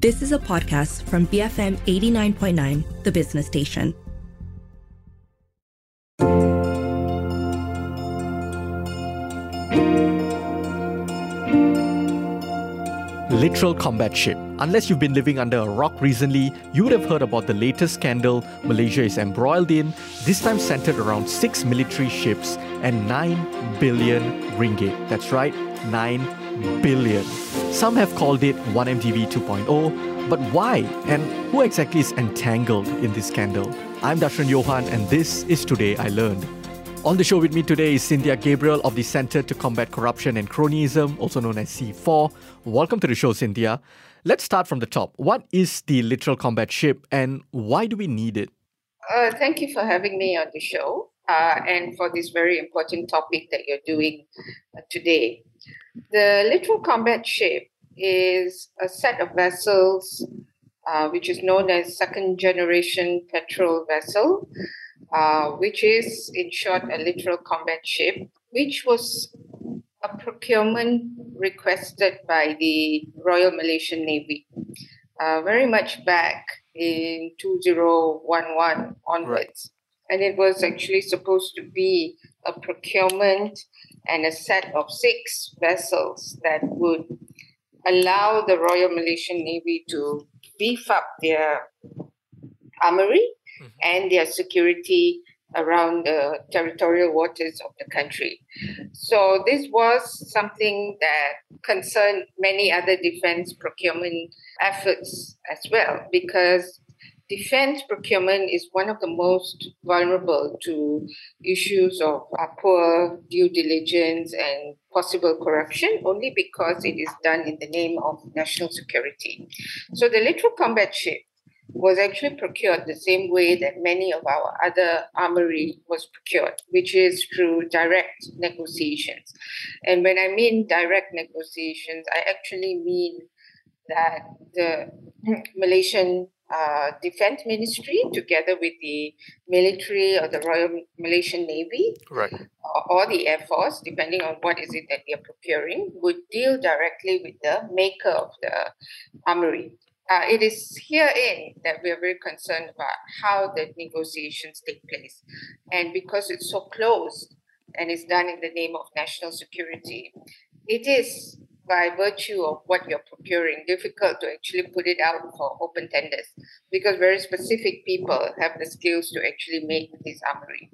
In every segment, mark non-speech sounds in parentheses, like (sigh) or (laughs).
This is a podcast from BFM 89.9, the business station. Littoral combat ship. Unless you've been living under a rock recently, you would have heard about the latest scandal Malaysia is embroiled in, this time centered around six military ships and 9 billion ringgit. That's right, 9 billion. Some have called it 1MDB 2.0, but why and who exactly is entangled in this scandal? I'm Dashran Johan, and this is Today I Learned. On the show with me today is Cynthia Gabriel of the Centre to Combat Corruption and Cronyism, also known as C4. Welcome to the show, Cynthia. Let's start from the top. What is the littoral combat ship and why do we need it? Uh, thank you for having me on the show uh, and for this very important topic that you're doing uh, today. The littoral combat ship is a set of vessels uh, which is known as second generation patrol vessel uh, which is, in short, a littoral combat ship, which was a procurement requested by the Royal Malaysian Navy uh, very much back in 2011 onwards. Right. And it was actually supposed to be a procurement and a set of six vessels that would allow the Royal Malaysian Navy to beef up their armory mm-hmm. and their security around the territorial waters of the country. So this was something that concerned many other defense procurement efforts as well, because defense procurement is one of the most vulnerable to issues of uh, poor due diligence and possible corruption only because it is done in the name of national security. So the littoral combat ship was actually procured the same way that many of our other armory was procured, which is through direct negotiations. And when I mean direct negotiations, I actually mean that the Malaysian uh, Defense Ministry, together with the military or the Royal Malaysian Navy, right. or, or the Air Force, depending on what is it that they are procuring, would deal directly with the maker of the armory uh, it is herein that we are very concerned about how the negotiations take place. And because it's so closed and it's done in the name of national security, it is by virtue of what you're procuring difficult to actually put it out for open tenders because very specific people have the skills to actually make this armory.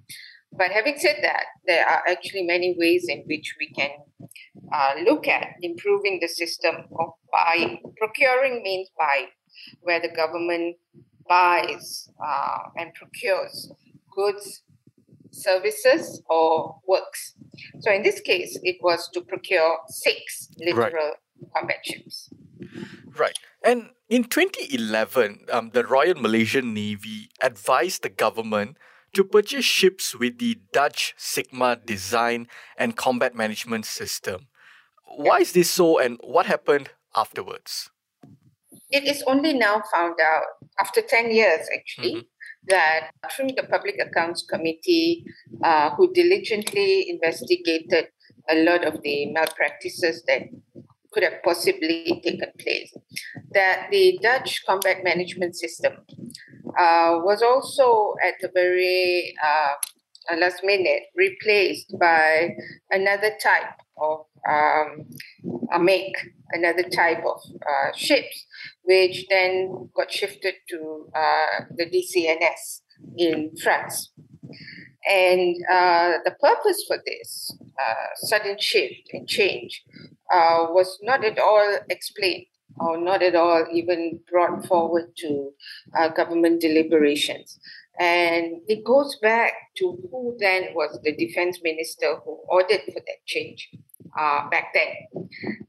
But having said that, there are actually many ways in which we can uh, look at improving the system of buying. Procuring means buy, where the government buys uh, and procures goods, services, or works. So in this case, it was to procure six littoral right. combat ships. Right. And in 2011, um, the Royal Malaysian Navy advised the government to purchase ships with the Dutch Sigma design and combat management system. Why is this so, and what happened afterwards? It is only now found out, after 10 years actually, mm-hmm. That through the Public Accounts Committee, uh, who diligently investigated a lot of the malpractices that could have possibly taken place, that the Dutch combat management system uh, was also at the very uh, last minute replaced by another type of um, make, another type of uh, ships, which then got shifted to uh, the DCNS in France. And uh, the purpose for this uh, sudden shift and change was not at all explained or not at all even brought forward to uh, government deliberations. And it goes back to who then was the defense minister who ordered for that change uh, back then.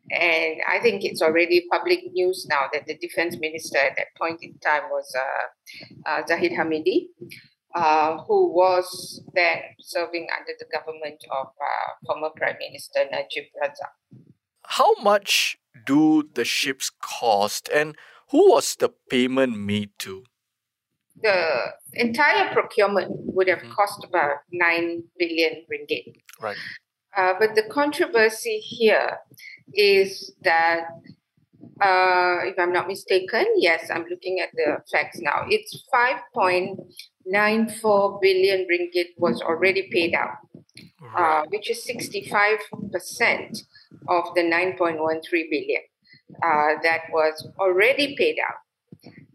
And I think it's already public news now that the defense minister at that point in time was uh, uh Zahid Hamidi. Uh, who was then serving under the government of uh, former Prime Minister Najib Razak. How much do the ships cost and who was the payment made to? The entire procurement would have mm-hmm. cost about 9 billion ringgit. Right. Uh, but the controversy here is that uh, if I'm not mistaken, yes, I'm looking at the facts now. It's 5.94 billion ringgit was already paid out, uh, which is 65% of the 9.13 billion uh, that was already paid out.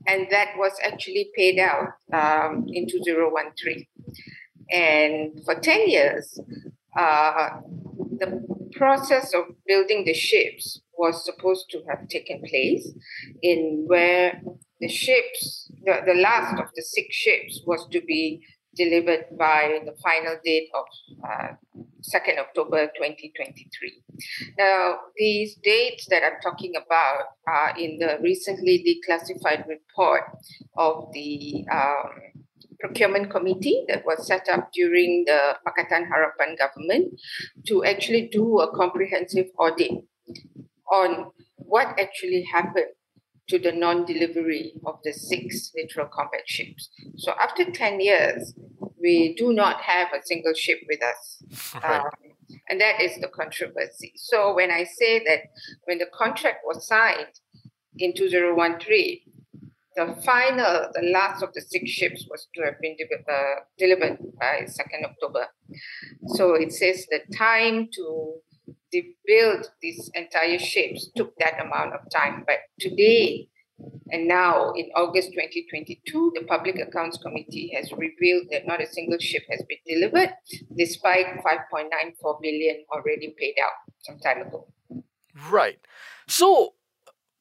And that was actually paid out um, in 2013. And for 10 years, uh, the process of building the ships was supposed to have taken place in where the ships, the, the last of the six ships was to be delivered by the final date of uh, 2nd October 2023. Now, these dates that I'm talking about are in the recently declassified report of the um, procurement committee that was set up during the Pakatan Harapan government to actually do a comprehensive audit on what actually happened to the non-delivery of the six littoral combat ships. So after 10 years, we do not have a single ship with us. (laughs) Right. Um, and that is the controversy. So when I say that when the contract was signed in 2013, the final, the last of the six ships was to have been de- uh, delivered by 2nd October. So it says the time to de- build these entire ships took that amount of time. But today and now in August 2022, the Public Accounts Committee has revealed that not a single ship has been delivered, despite 5.94 billion already paid out some time ago. Right. So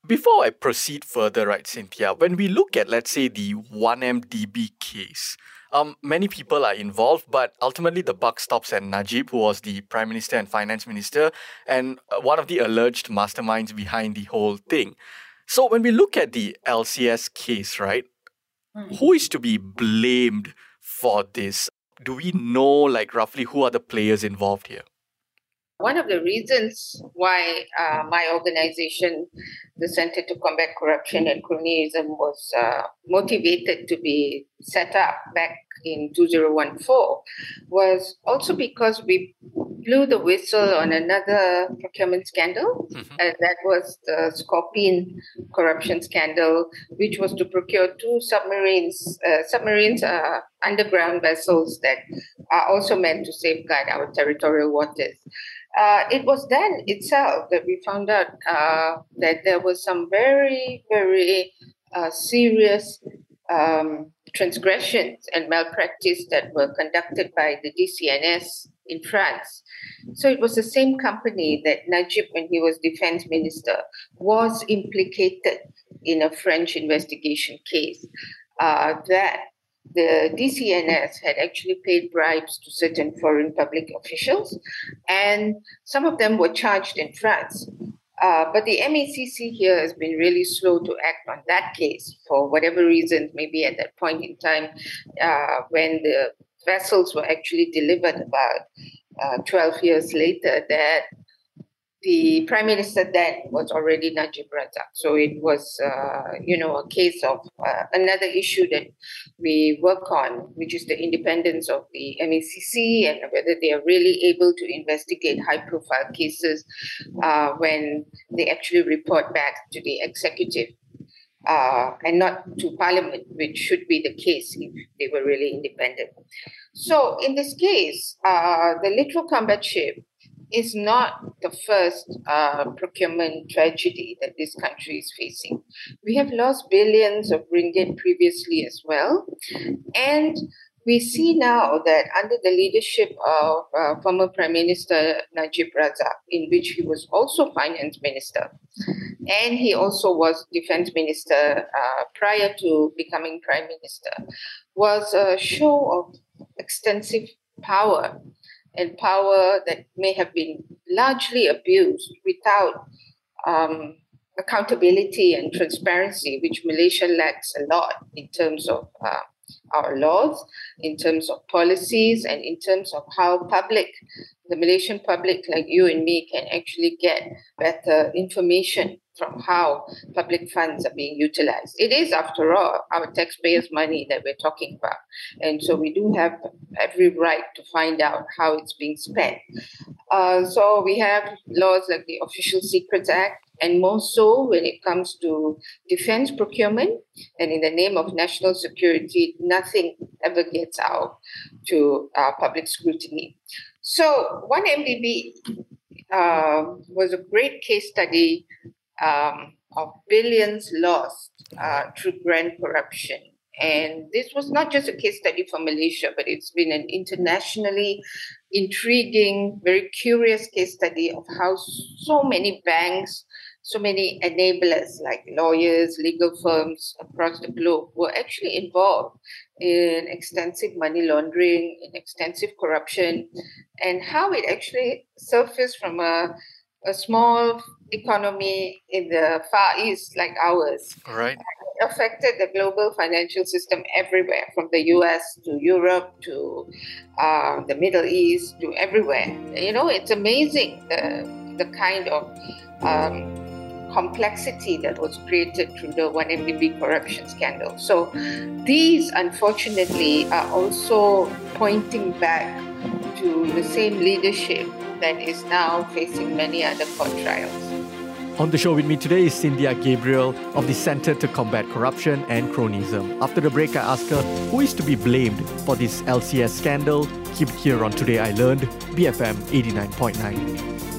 before I proceed further, right, Cynthia, when we look at, let's say, the 1MDB case, um, many people are involved, but ultimately the buck stops at Najib, who was the Prime Minister and Finance Minister, and uh, one of the alleged masterminds behind the whole thing. So when we look at the LCS case, right, mm. who is to be blamed for this? Do we know, like, roughly who are the players involved here? One of the reasons why uh, my organization, the Center to Combat Corruption and Cronyism, was uh, motivated to be set up back in 2014 was also because we blew the whistle on another procurement scandal, mm-hmm. and that was the Scorpene corruption scandal, which was to procure two submarines, uh, submarines, are underground vessels that are also meant to safeguard our territorial waters. Uh, it was then itself that we found out uh, that there was some very, very uh, serious um, transgressions and malpractice that were conducted by the DCNS in France. So it was the same company that Najib, when he was defense minister, was implicated in a French investigation case uh, that the DCNS had actually paid bribes to certain foreign public officials, and some of them were charged in France. Uh, but the MACC here has been really slow to act on that case for whatever reason, maybe at that point in time uh, when the vessels were actually delivered about uh, 12 years later, that the prime minister then was already Najib Razak. So it was, uh, you know, a case of uh, another issue that we work on, which is the independence of the MACC and whether they are really able to investigate high-profile cases uh, when they actually report back to the executive. Uh, and not to parliament, which should be the case if they were really independent. So, in this case, uh, the littoral combat ship is not the first uh, procurement tragedy that this country is facing. We have lost billions of ringgit previously as well. And we see now that under the leadership of uh, former Prime Minister Najib Razak, in which he was also finance minister, and he also was defense minister uh, prior to becoming prime minister, was a show of extensive power and power that may have been largely abused without um, accountability and transparency, which Malaysia lacks a lot in terms of uh, our laws, in terms of policies, and in terms of how public, the Malaysian public like you and me, can actually get better information from how public funds are being utilized. It is, after all, our taxpayers' money that we're talking about. And so we do have every right to find out how it's being spent. Uh, so we have laws like the Official Secrets Act, and more so when it comes to defense procurement. And in the name of national security, nothing ever gets out to uh, public scrutiny. So, 1MDB uh, was a great case study um, of billions lost uh, through grand corruption. And this was not just a case study for Malaysia, but it's been an internationally intriguing, very curious case study of how so many banks, so many enablers like lawyers, legal firms across the globe were actually involved in extensive money laundering, in extensive corruption, and how it actually surfaced from a, a small economy in the Far East like ours. Right. Affected the global financial system everywhere, from the US to Europe to uh, the Middle East to everywhere. You know, it's amazing the, the kind of um, complexity that was created through the 1MDB corruption scandal. So these, unfortunately, are also pointing back to the same leadership that is now facing many other court trials. On the show with me today is Cynthia Gabriel of the Center to Combat Corruption and Cronyism. After the break, I ask her who is to be blamed for this LCS scandal. Keep it here on Today I Learned, BFM 89.9.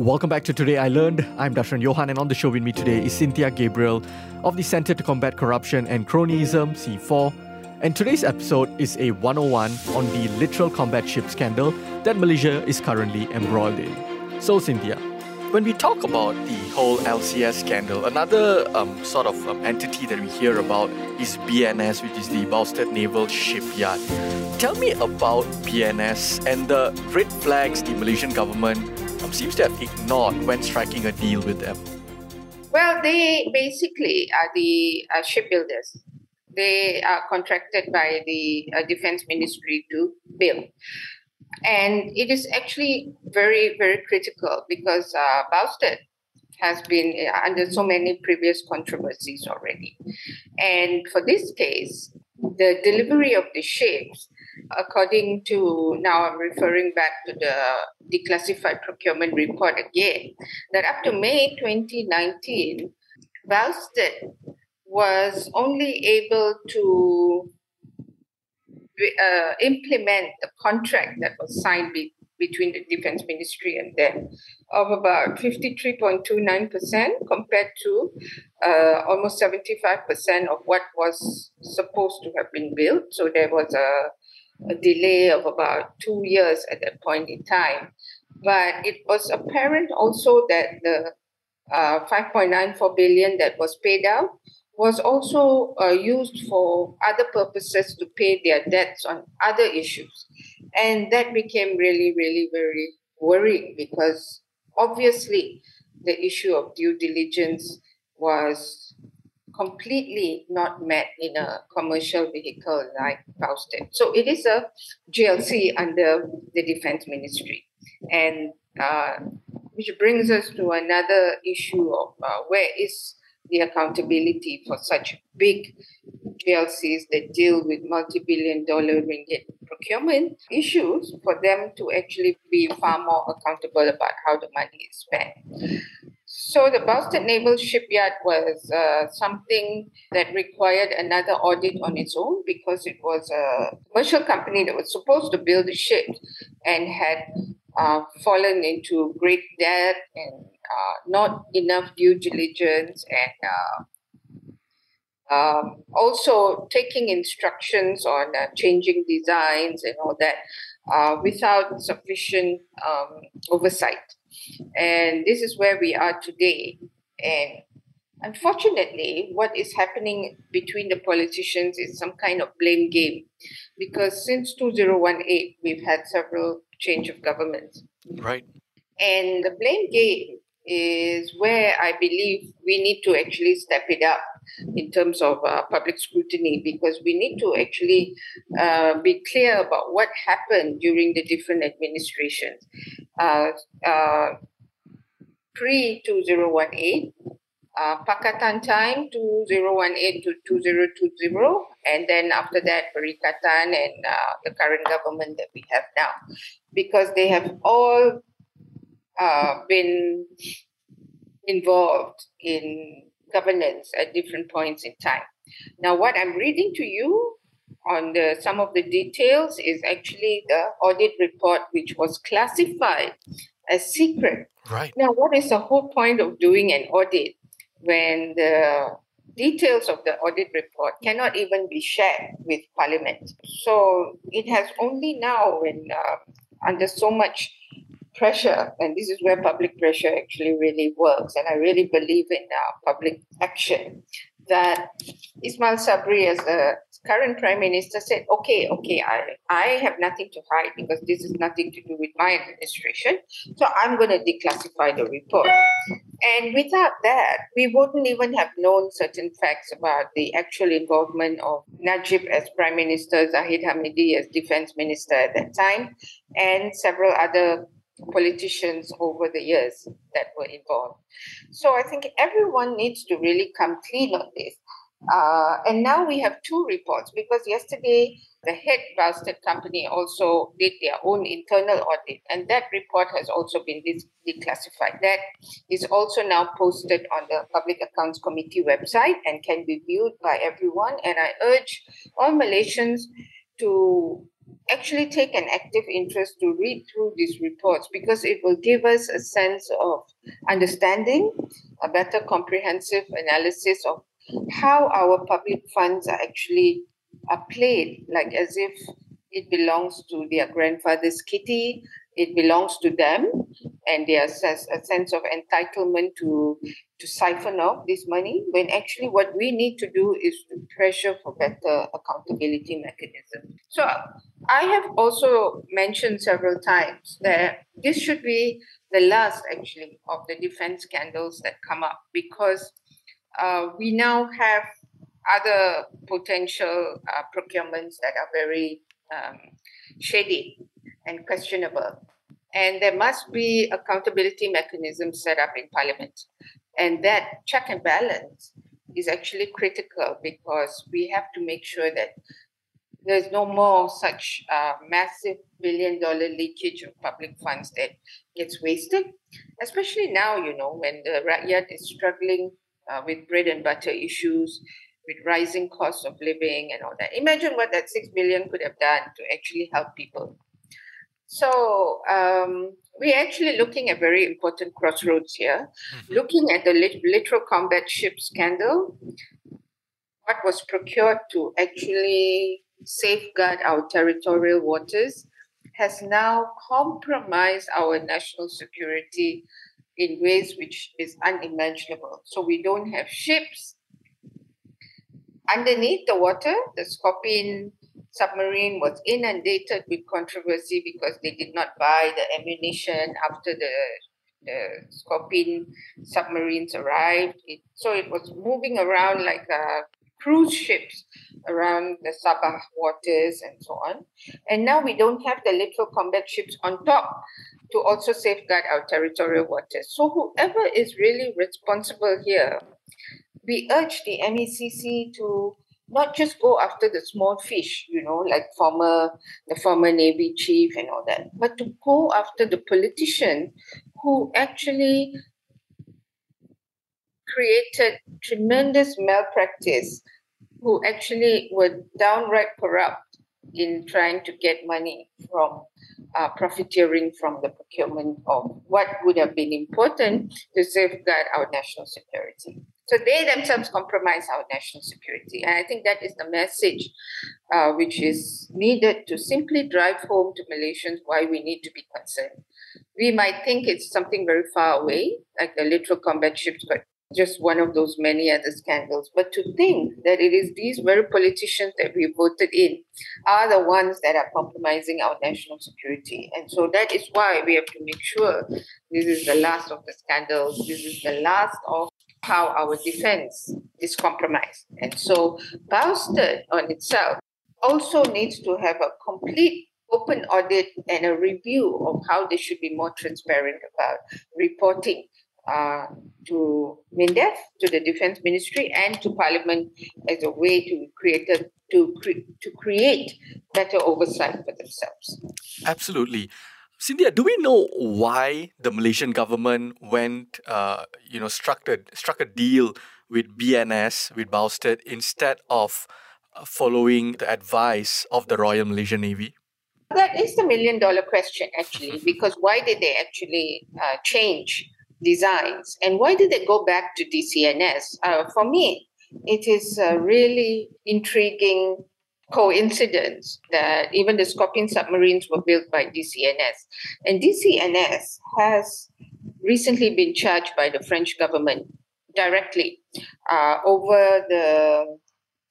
Welcome back to Today I Learned. I'm Dashran Johan, and on the show with me today is Cynthia Gabriel of the Center to Combat Corruption and Cronyism, C4. And today's episode is a 101 on the littoral combat ship scandal that Malaysia is currently embroiled in. So, Cynthia, when we talk about the whole LCS scandal, another um, sort of um, entity that we hear about is BNS, which is the Boustead Naval Shipyard. Tell me about BNS and the red flags the Malaysian government seems to have ignored when striking a deal with them? Well, they basically are the uh, shipbuilders. They are contracted by the uh, Defense Ministry to build. And it is actually very, very critical because uh, Boustead has been uh, under so many previous controversies already. And for this case, the delivery of the ships according to now I'm referring back to the declassified procurement report again, that up to May 2019, Boustead was only able to uh, implement the contract that was signed be- between the Defense Ministry and them of about 53.29% compared to uh, almost 75% of what was supposed to have been built. So there was a a delay of about two years at that point in time. But it was apparent also that the uh, 5.94 billion that was paid out was also uh, used for other purposes to pay their debts on other issues. And that became really, really very worrying because obviously the issue of due diligence was completely not met in a commercial vehicle like Boustead. So it is a GLC under the Defense Ministry. And uh, which brings us to another issue of uh, where is the accountability for such big GLCs that deal with multi billion dollar ringgit procurement issues for them to actually be far more accountable about how the money is spent. So the Boustead Naval Shipyard was uh, something that required another audit on its own because it was a commercial company that was supposed to build the ship and had uh, fallen into great debt and uh, not enough due diligence and uh, um, also taking instructions on uh, changing designs and all that uh, without sufficient um, oversight. And this is where we are today. And unfortunately, what is happening between the politicians is some kind of blame game. Because since 2018, we've had several change of governments. Right. And the blame game is where I believe we need to actually step it up in terms of uh, public scrutiny because we need to actually uh, be clear about what happened during the different administrations. Uh, uh pre 2018, uh, Pakatan time 2018 to 2020, and then after that, Perikatan and uh, the current government that we have now, because they have all uh, been involved in governance at different points in time. Now, what I'm reading to you on the some of the details is actually the audit report, which was classified as secret. Right. Now, what is the whole point of doing an audit when the details of the audit report cannot even be shared with Parliament? So it has only now, when uh, under so much pressure, and this is where public pressure actually really works, and I really believe in uh, public action, that Ismail Sabri, as the current prime minister, said, okay, okay, I, I have nothing to hide because this is nothing to do with my administration. So I'm going to declassify the report. And without that, we wouldn't even have known certain facts about the actual involvement of Najib as prime minister, Zahid Hamidi as defense minister at that time, and several other politicians over the years that were involved. So I think everyone needs to really come clean on this. Uh, and now we have two reports because yesterday the head Ralston company also did their own internal audit, and that report has also been declassified. That is also now posted on the Public Accounts Committee website and can be viewed by everyone. And I urge all Malaysians to actually take an active interest to read through these reports because it will give us a sense of understanding, a better comprehensive analysis of how our public funds are actually are played, like as if it belongs to their grandfather's kitty, it belongs to them, and they there's a sense of entitlement to to siphon off this money. When actually, what we need to do is to pressure for better accountability mechanism. So, I have also mentioned several times that this should be the last, actually, of the defense scandals that come up because uh, we now have other potential uh, procurements that are very um, shady and questionable. And there must be accountability mechanisms set up in Parliament. And that check and balance is actually critical because we have to make sure that there's no more such uh, massive billion dollar leakage of public funds that gets wasted, especially now, you know, when the Rakyat is struggling uh, with bread and butter issues, with rising costs of living and all that. Imagine what that six billion could have done to actually help people. So um, we're actually looking at very important crossroads here. Mm-hmm. Looking at the lit- littoral combat ship scandal, what was procured to actually safeguard our territorial waters has now compromised our national security in ways which is unimaginable. So we don't have ships. Underneath the water, the Scorpene submarine was inundated with controversy because they did not buy the ammunition after the the Scorpene submarines arrived. It, so it was moving around like uh, cruise ships around the Sabah waters and so on. And now we don't have the littoral combat ships on top to also safeguard our territorial waters. So whoever is really responsible here, we urge the MACC to not just go after the small fish, you know, like former the former Navy chief and all that, but to go after the politician who actually created tremendous malpractice, who actually were downright corrupt in trying to get money from uh, profiteering from the procurement of what would have been important to safeguard our national security. So they themselves compromise our national security. And I think that is the message uh, which is needed to simply drive home to Malaysians why we need to be concerned. We might think it's something very far away, like the littoral combat ships, but just one of those many other scandals. But to think that it is these very politicians that we voted in are the ones that are compromising our national security. And so that is why we have to make sure this is the last of the scandals, this is the last of how our defense is compromised. And so Boustead on itself also needs to have a complete open audit and a review of how they should be more transparent about reporting uh, to MINDEF, to the Defense Ministry, and to Parliament as a way to create a, to cre- to create better oversight for themselves. Absolutely. Cynthia, do we know why the Malaysian government went, uh, you know, struck a struck a deal with BNS with Boustead instead of uh, following the advice of the Royal Malaysian Navy? That is the million dollar question, actually, (laughs) because why did they actually uh, change designs and why did they go back to DCNS? Uh, for me, it is a really intriguing coincidence that even the Scorpene submarines were built by DCNS. And DCNS has recently been charged by the French government directly uh, over the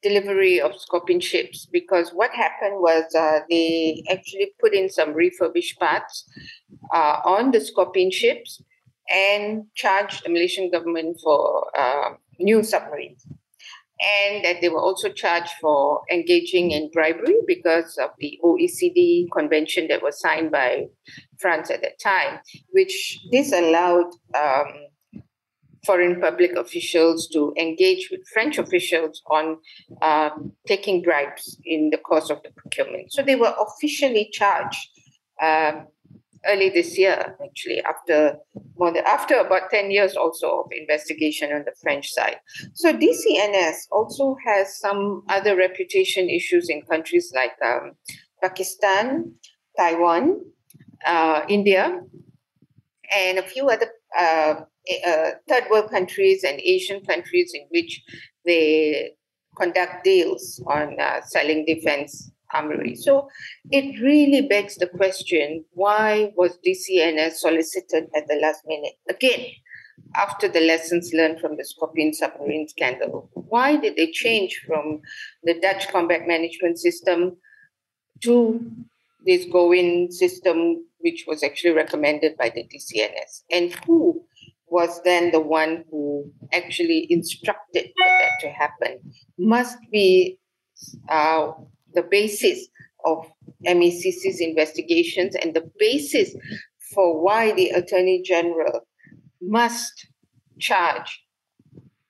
delivery of Scorpene ships because what happened was uh, they actually put in some refurbished parts uh, on the Scorpene ships and charged the Malaysian government for uh, new submarines. And that they were also charged for engaging in bribery because of the OECD convention that was signed by France at that time, which disallowed um, foreign public officials to engage with French officials on um, taking bribes in the course of the procurement. So they were officially charged um, early this year, actually, after more than, after about 10 years also of investigation on the French side. So DCNS also has some other reputation issues in countries like um, Pakistan, Taiwan, uh, India, and a few other uh, uh, third world countries and Asian countries in which they conduct deals on uh, selling defense So it really begs the question why was DCNS solicited at the last minute? Again, after the lessons learned from the Scorpene submarine scandal, why did they change from the Dutch combat management system to this Gowind system, which was actually recommended by the DCNS? And who was then the one who actually instructed for that to happen? Must be uh, the basis of MACC's investigations and the basis for why the Attorney General must charge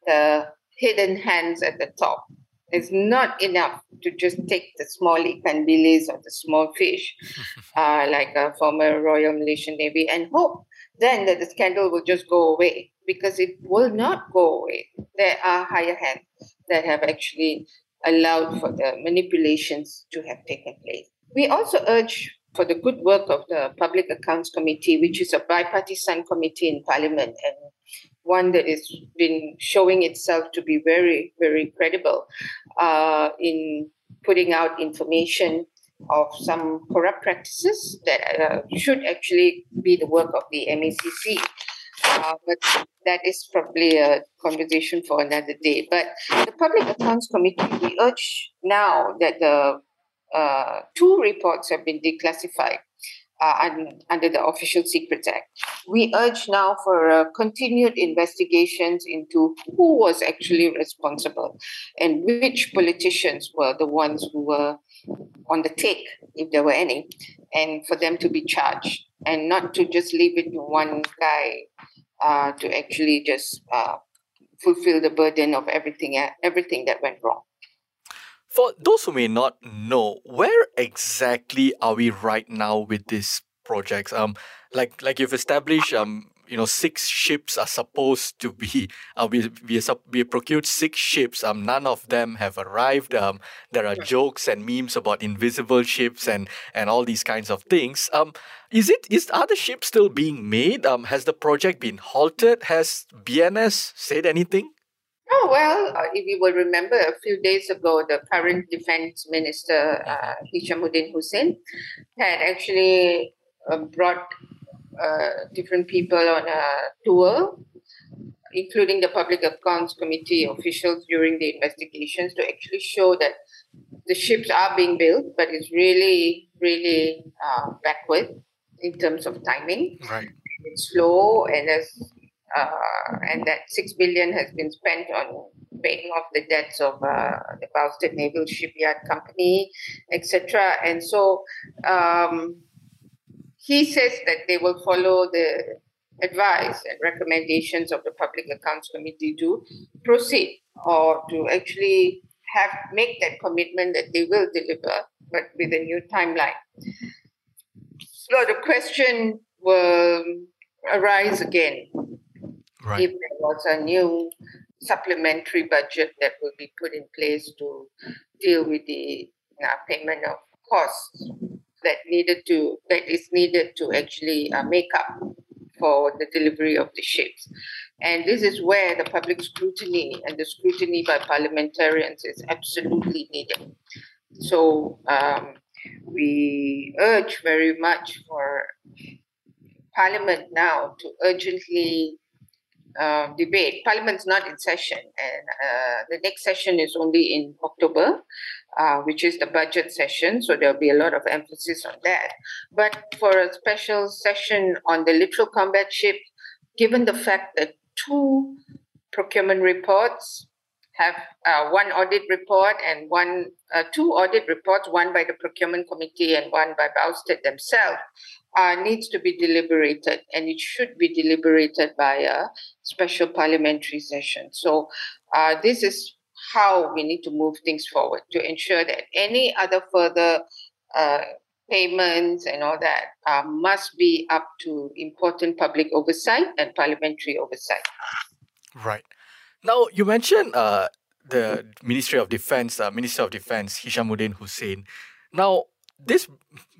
the hidden hands at the top. It's not enough to just take the small ikan bilis or the small fish, (laughs) uh, like a former Royal Malaysian Navy, and hope then that the scandal will just go away because it will not go away. There are higher hands that have actually allowed for the manipulations to have taken place. We also urge for the good work of the Public Accounts Committee, which is a bipartisan committee in Parliament and one that has been showing itself to be very, very credible uh, in putting out information of some corrupt practices that uh, should actually be the work of the MACC. Uh, but that is probably a conversation for another day. But the Public Accounts Committee, we urge now that the uh, two reports have been declassified uh, under the Official Secrets Act. We urge now for uh, continued investigations into who was actually responsible and which politicians were the ones who were on the take, if there were any, and for them to be charged and not to just leave it to one guy uh, to actually just uh, fulfill the burden of everything uh, everything that went wrong. For those who may not know, where exactly are we right now with this projects? Um, like like you've established um you know six ships are supposed to be (laughs) uh, we we we procured six ships um none of them have arrived um there are jokes and memes about invisible ships and and all these kinds of things. Um is it is are the ships still being made? Um has the project been halted? Has BNS said anything? Oh, well, uh, if you will remember, a few days ago, the current defense minister, uh, Hishamuddin Hussein, had actually uh, brought different people on a tour, including the Public Accounts Committee officials during the investigations, to actually show that the ships are being built, but it's really, really uh, backward in terms of timing. Right. It's slow, and as uh, and that six billion has been spent on paying off the debts of uh, the Boustead Naval Shipyard Company, etc. And so um, he says that they will follow the advice and recommendations of the Public Accounts Committee to proceed or to actually have make that commitment that they will deliver, but with a new timeline. So the question will arise again right. if there was a new supplementary budget that will be put in place to deal with the uh, payment of costs that needed to that is needed to actually uh, make up for the delivery of the ships. And this is where the public scrutiny and the scrutiny by parliamentarians is absolutely needed. So um, we urge very much for Parliament now to urgently uh, debate. Parliament's not in session, and uh, the next session is only in October, uh, which is the budget session. So there'll be a lot of emphasis on that. But for a special session on the littoral combat ship, given the fact that two procurement reports have uh, one audit report and one uh, two audit reports, one by the procurement committee and one by Boustead themselves, uh, needs to be deliberated, and it should be deliberated by a special parliamentary session. So, uh, this is how we need to move things forward to ensure that any other further uh, payments and all that uh, must be up to important public oversight and parliamentary oversight. Right. Now, you mentioned uh, the Ministry of Defense, uh, Minister of Defense, Hishamuddin Hussein. Now, this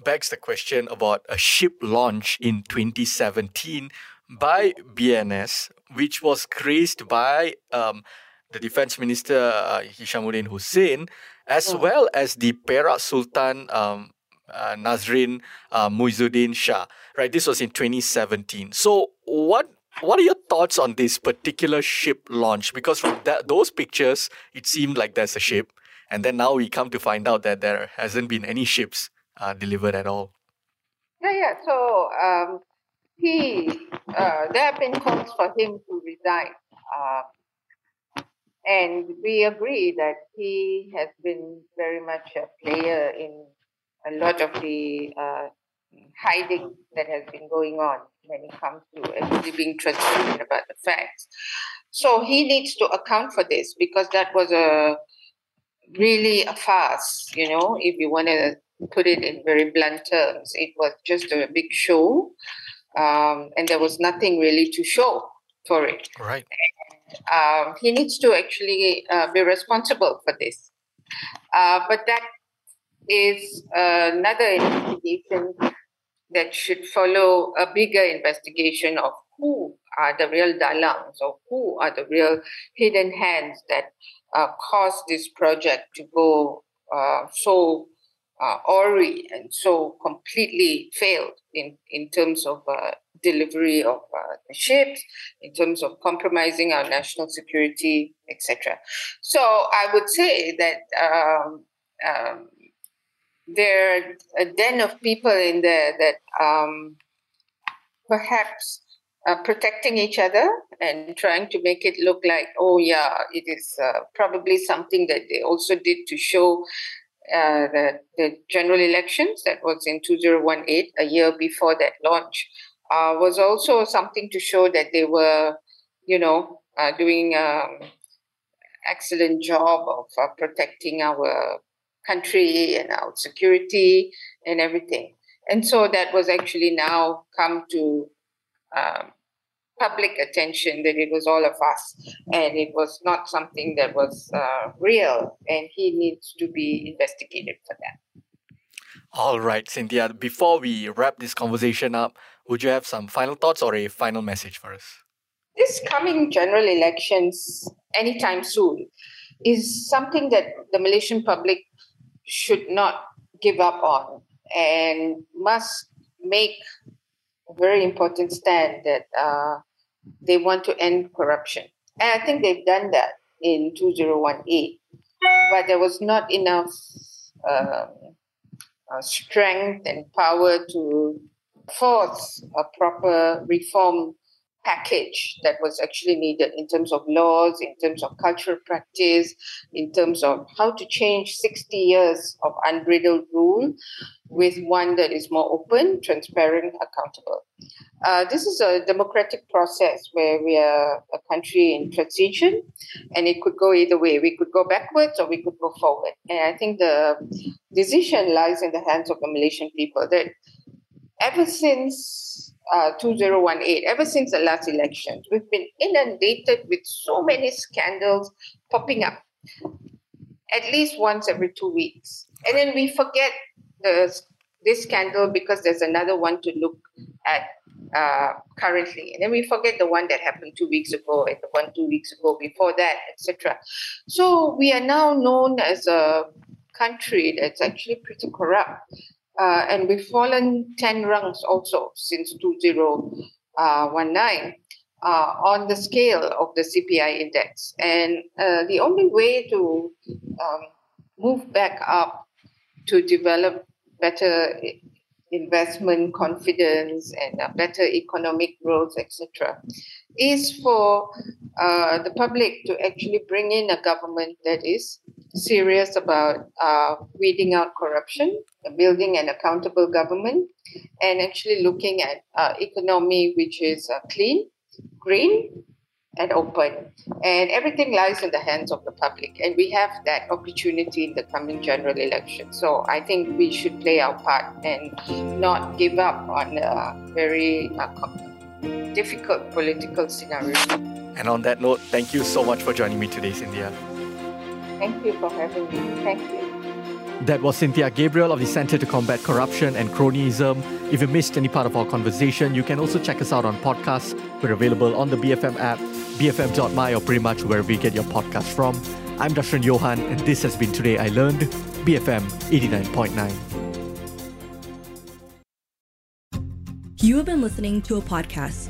begs the question about a ship launch in 2017 by BNS, which was graced by um, the Defense Minister uh, Hishamuddin Hussein, as oh. well as the Perak Sultan um, uh, Nazrin uh, Muizuddin Shah. Right, this was in 2017. So, what what are your thoughts on this particular ship launch? Because from that, those pictures, it seemed like there's a ship, and then now we come to find out that there hasn't been any ships uh, delivered at all. Yeah, yeah. So um, he, uh, there have been calls for him to resign, uh, and we agree that he has been very much a player in a lot of the uh, hiding that has been going on when it comes to actually being transparent about the facts. So he needs to account for this because that was a really a farce, you know, if you want to put it in very blunt terms. It was just a big show, um, and there was nothing really to show for it. Right. Um, he needs to actually uh, be responsible for this. Uh, but that is another investigation that should follow a bigger investigation of who are the real dalangs or who are the real hidden hands that uh, caused this project to go uh, so uh, awry and so completely failed in, in terms of uh, delivery of uh, ships, in terms of compromising our national security, etc. So I would say that um, um, there are a den of people in there that um, perhaps are protecting each other and trying to make it look like, oh, yeah, it is uh, probably something that they also did to show uh, the, the general elections that was in 2018, a year before that launch, uh, was also something to show that they were, you know, uh, doing an um, excellent job of uh, protecting our country and our security and everything. And so that was actually now come to um, public attention that it was all of us and it was not something that was uh, real and he needs to be investigated for that. All right, Cynthia, before we wrap this conversation up, would you have some final thoughts or a final message for us? This coming general elections anytime soon is something that the Malaysian public should not give up on and must make a very important stand that uh, they want to end corruption. And I think they've done that in 2018, but there was not enough um, uh, strength and power to force a proper reform package that was actually needed in terms of laws, in terms of cultural practice, in terms of how to change 60 years of unbridled rule with one that is more open, transparent, accountable. Uh, this is a democratic process where we are a country in transition, and it could go either way. We could go backwards or we could go forward. And I think the decision lies in the hands of the Malaysian people that ever since uh, 2018, ever since the last election, we've been inundated with so many scandals popping up at least once every two weeks. And then we forget the, this scandal because there's another one to look at uh, currently. And then we forget the one that happened two weeks ago and the one two weeks ago before that, etc. So we are now known as a country that's actually pretty corrupt. Uh, and we've fallen 10 rungs also since 2019 uh, on the scale of the CPI index. And uh, the only way to um, move back up to develop better investment confidence and better economic growth, etc., is for uh, the public to actually bring in a government that is serious about uh, weeding out corruption, building an accountable government, and actually looking at uh, economy which is uh, clean, green, and open. And everything lies in the hands of the public. And we have that opportunity in the coming general election. So I think we should play our part and not give up on a very uh, difficult political scenario. And on that note, thank you so much for joining me today, Cynthia. Thank you for having me. Thank you. That was Cynthia Gabriel of the Centre to Combat Corruption and Cronyism. If you missed any part of our conversation, you can also check us out on podcasts. We're available on the BFM app, bfm.my, or pretty much wherever you get your podcast from. I'm Dashran Johan, and this has been Today I Learned, BFM 89.9. You have been listening to a podcast